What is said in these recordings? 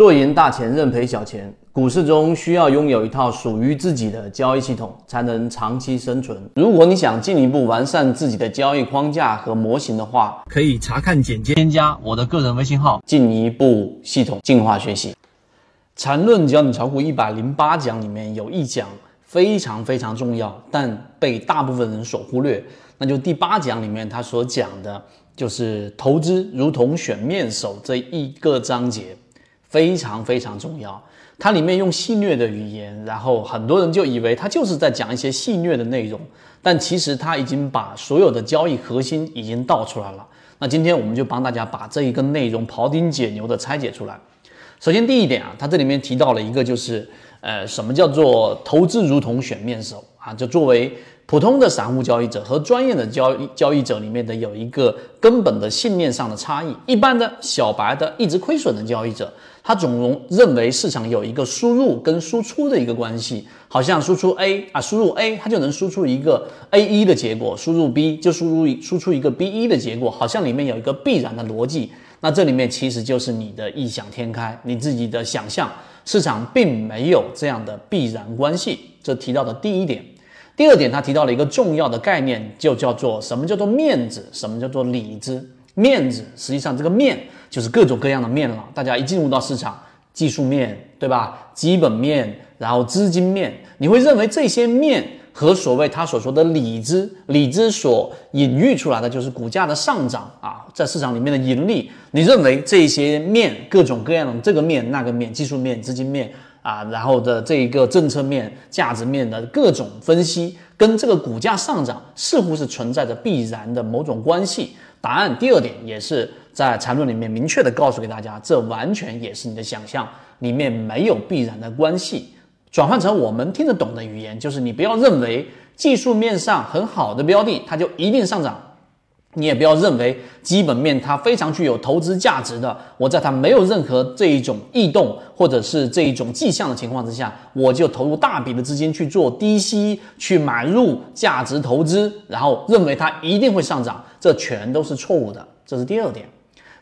若赢大钱，认赔小钱。股市中需要拥有一套属于自己的交易系统，才能长期生存。如果你想进一步完善自己的交易框架和模型的话，可以查看简介，添加我的个人微信号，进一步系统进化学习。缠论教你炒股一百零八讲里面有一讲非常非常重要，但被大部分人所忽略，那就第八讲里面他所讲的就是投资如同选面首这一个章节，非常非常重要。它里面用戏谑的语言，然后很多人就以为他就是在讲一些戏谑的内容，但其实他已经把所有的交易核心已经道出来了。那今天我们就帮大家把这一个内容庖丁解牛的拆解出来。首先第一点啊，它这里面提到了一个就是，呃，什么叫做投资如同选面首啊？就作为普通的散户交易者和专业的交易交易者里面的有一个根本的信念上的差异。一般的小白的一直亏损的交易者。他总容认为市场有一个输入跟输出的一个关系，好像输出 A 啊，输入 A 它就能输出一个 A 一的结果，输入 B 就输入输出一个 B 一的结果，好像里面有一个必然的逻辑。那这里面其实就是你的异想天开，你自己的想象，市场并没有这样的必然关系。这提到的第一点，第二点，他提到了一个重要的概念，就叫做什么叫做面子，什么叫做里子。面子实际上这个面。就是各种各样的面了，大家一进入到市场，技术面对吧？基本面，然后资金面，你会认为这些面和所谓他所说的理资，理资所隐喻出来的就是股价的上涨啊，在市场里面的盈利，你认为这些面各种各样的这个面那个面，技术面、资金面啊，然后的这一个政策面、价值面的各种分析，跟这个股价上涨似乎是存在着必然的某种关系。答案第二点也是。在缠论里面明确的告诉给大家，这完全也是你的想象，里面没有必然的关系。转换成我们听得懂的语言，就是你不要认为技术面上很好的标的，它就一定上涨；你也不要认为基本面它非常具有投资价值的，我在它没有任何这一种异动或者是这一种迹象的情况之下，我就投入大笔的资金去做低吸，去买入价值投资，然后认为它一定会上涨，这全都是错误的。这是第二点。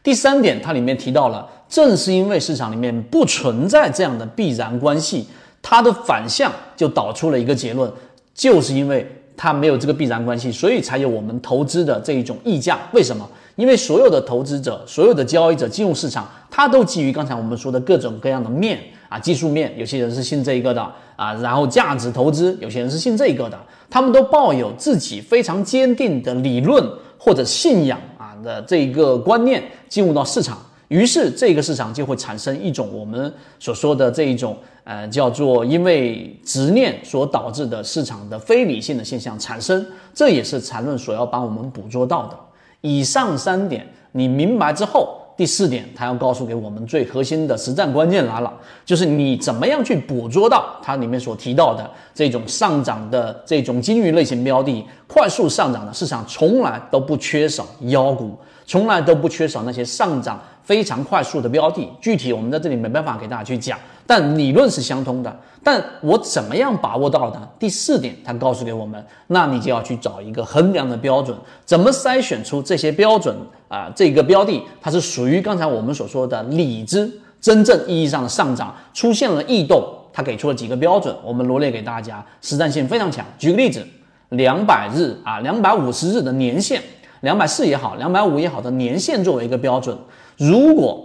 第三点，它里面提到了，正是因为市场里面不存在这样的必然关系，它的反向就导出了一个结论，就是因为它没有这个必然关系，所以才有我们投资的这一种溢价。为什么？因为所有的投资者、所有的交易者进入市场，他都基于刚才我们说的各种各样的面啊，技术面，有些人是信这一个的啊，然后价值投资，有些人是信这一个的，他们都抱有自己非常坚定的理论或者信仰啊。的这一个观念进入到市场，于是这个市场就会产生一种我们所说的这一种呃叫做因为执念所导致的市场的非理性的现象产生，这也是缠论所要帮我们捕捉到的。以上三点你明白之后。第四点，他要告诉给我们最核心的实战关键来了，就是你怎么样去捕捉到它里面所提到的这种上涨的这种金鱼类型标的，快速上涨的市场从来都不缺少妖股，从来都不缺少那些上涨。非常快速的标的，具体我们在这里没办法给大家去讲，但理论是相通的。但我怎么样把握到呢？第四点，他告诉给我们，那你就要去找一个衡量的标准，怎么筛选出这些标准啊？这个标的它是属于刚才我们所说的理智真正意义上的上涨，出现了异动，他给出了几个标准，我们罗列给大家，实战性非常强。举个例子，两百日啊，两百五十日的年限，两百四也好，两百五也好的年限作为一个标准。如果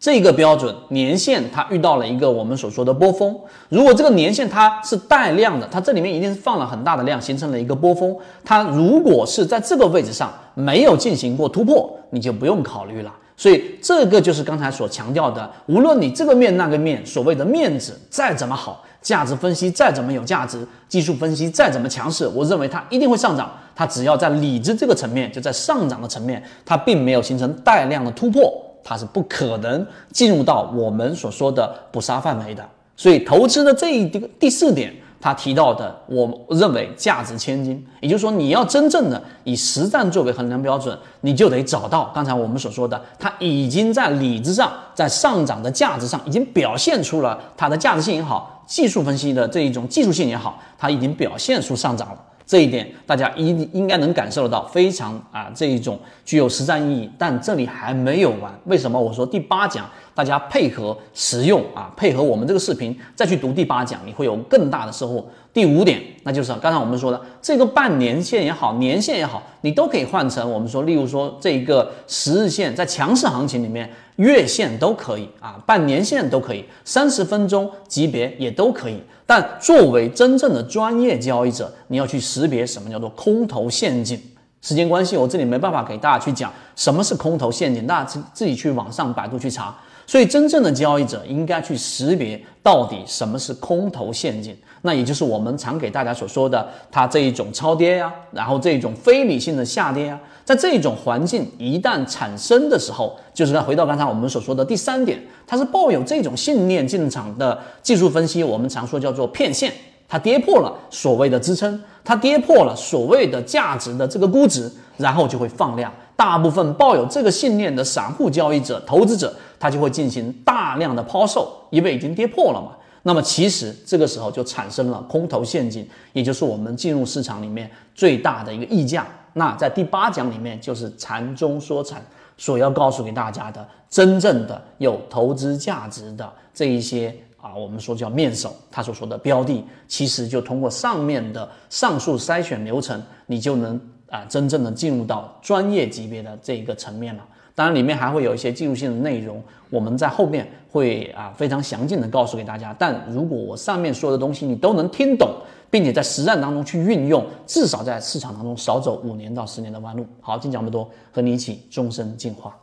这个标准年限它遇到了一个我们所说的波峰，如果这个年限它是带量的，它这里面一定是放了很大的量，形成了一个波峰。它如果是在这个位置上没有进行过突破，你就不用考虑了。所以这个就是刚才所强调的，无论你这个面那个面，所谓的面子再怎么好，价值分析再怎么有价值，技术分析再怎么强势，我认为它一定会上涨。它只要在理智这个层面，就在上涨的层面，它并没有形成带量的突破，它是不可能进入到我们所说的捕杀范围的。所以投资的这一第第四点，他提到的，我认为价值千金，也就是说，你要真正的以实战作为衡量标准，你就得找到刚才我们所说的，它已经在理智上，在上涨的价值上，已经表现出了它的价值性也好，技术分析的这一种技术性也好，它已经表现出上涨了。这一点大家一应该能感受得到，非常啊这一种具有实战意义。但这里还没有完，为什么？我说第八讲大家配合实用啊，配合我们这个视频再去读第八讲，你会有更大的收获。第五点，那就是刚才我们说的这个半年线也好，年线也好，你都可以换成我们说，例如说这个十日线，在强势行情里面，月线都可以啊，半年线都可以，三十分钟级别也都可以。但作为真正的专业交易者，你要去识别什么叫做空头陷阱。时间关系，我这里没办法给大家去讲什么是空头陷阱，大家自自己去网上百度去查。所以，真正的交易者应该去识别到底什么是空头陷阱，那也就是我们常给大家所说的，它这一种超跌呀，然后这一种非理性的下跌呀，在这种环境一旦产生的时候，就是再回到刚才我们所说的第三点，它是抱有这种信念进场的技术分析，我们常说叫做骗线，它跌破了所谓的支撑，它跌破了所谓的价值的这个估值，然后就会放量。大部分抱有这个信念的散户交易者、投资者，他就会进行大量的抛售，因为已经跌破了嘛。那么其实这个时候就产生了空头陷阱，也就是我们进入市场里面最大的一个溢价。那在第八讲里面，就是禅中说禅所要告诉给大家的，真正的有投资价值的这一些啊，我们说叫面首，他所说的标的，其实就通过上面的上述筛选流程，你就能。啊，真正的进入到专业级别的这一个层面了。当然，里面还会有一些技术性的内容，我们在后面会啊非常详尽的告诉给大家。但如果我上面说的东西你都能听懂，并且在实战当中去运用，至少在市场当中少走五年到十年的弯路。好，今讲这么多，和你一起终身进化。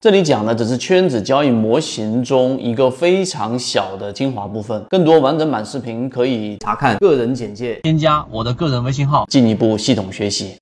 这里讲的只是圈子交易模型中一个非常小的精华部分，更多完整版视频可以查看个人简介，添加我的个人微信号，进一步系统学习。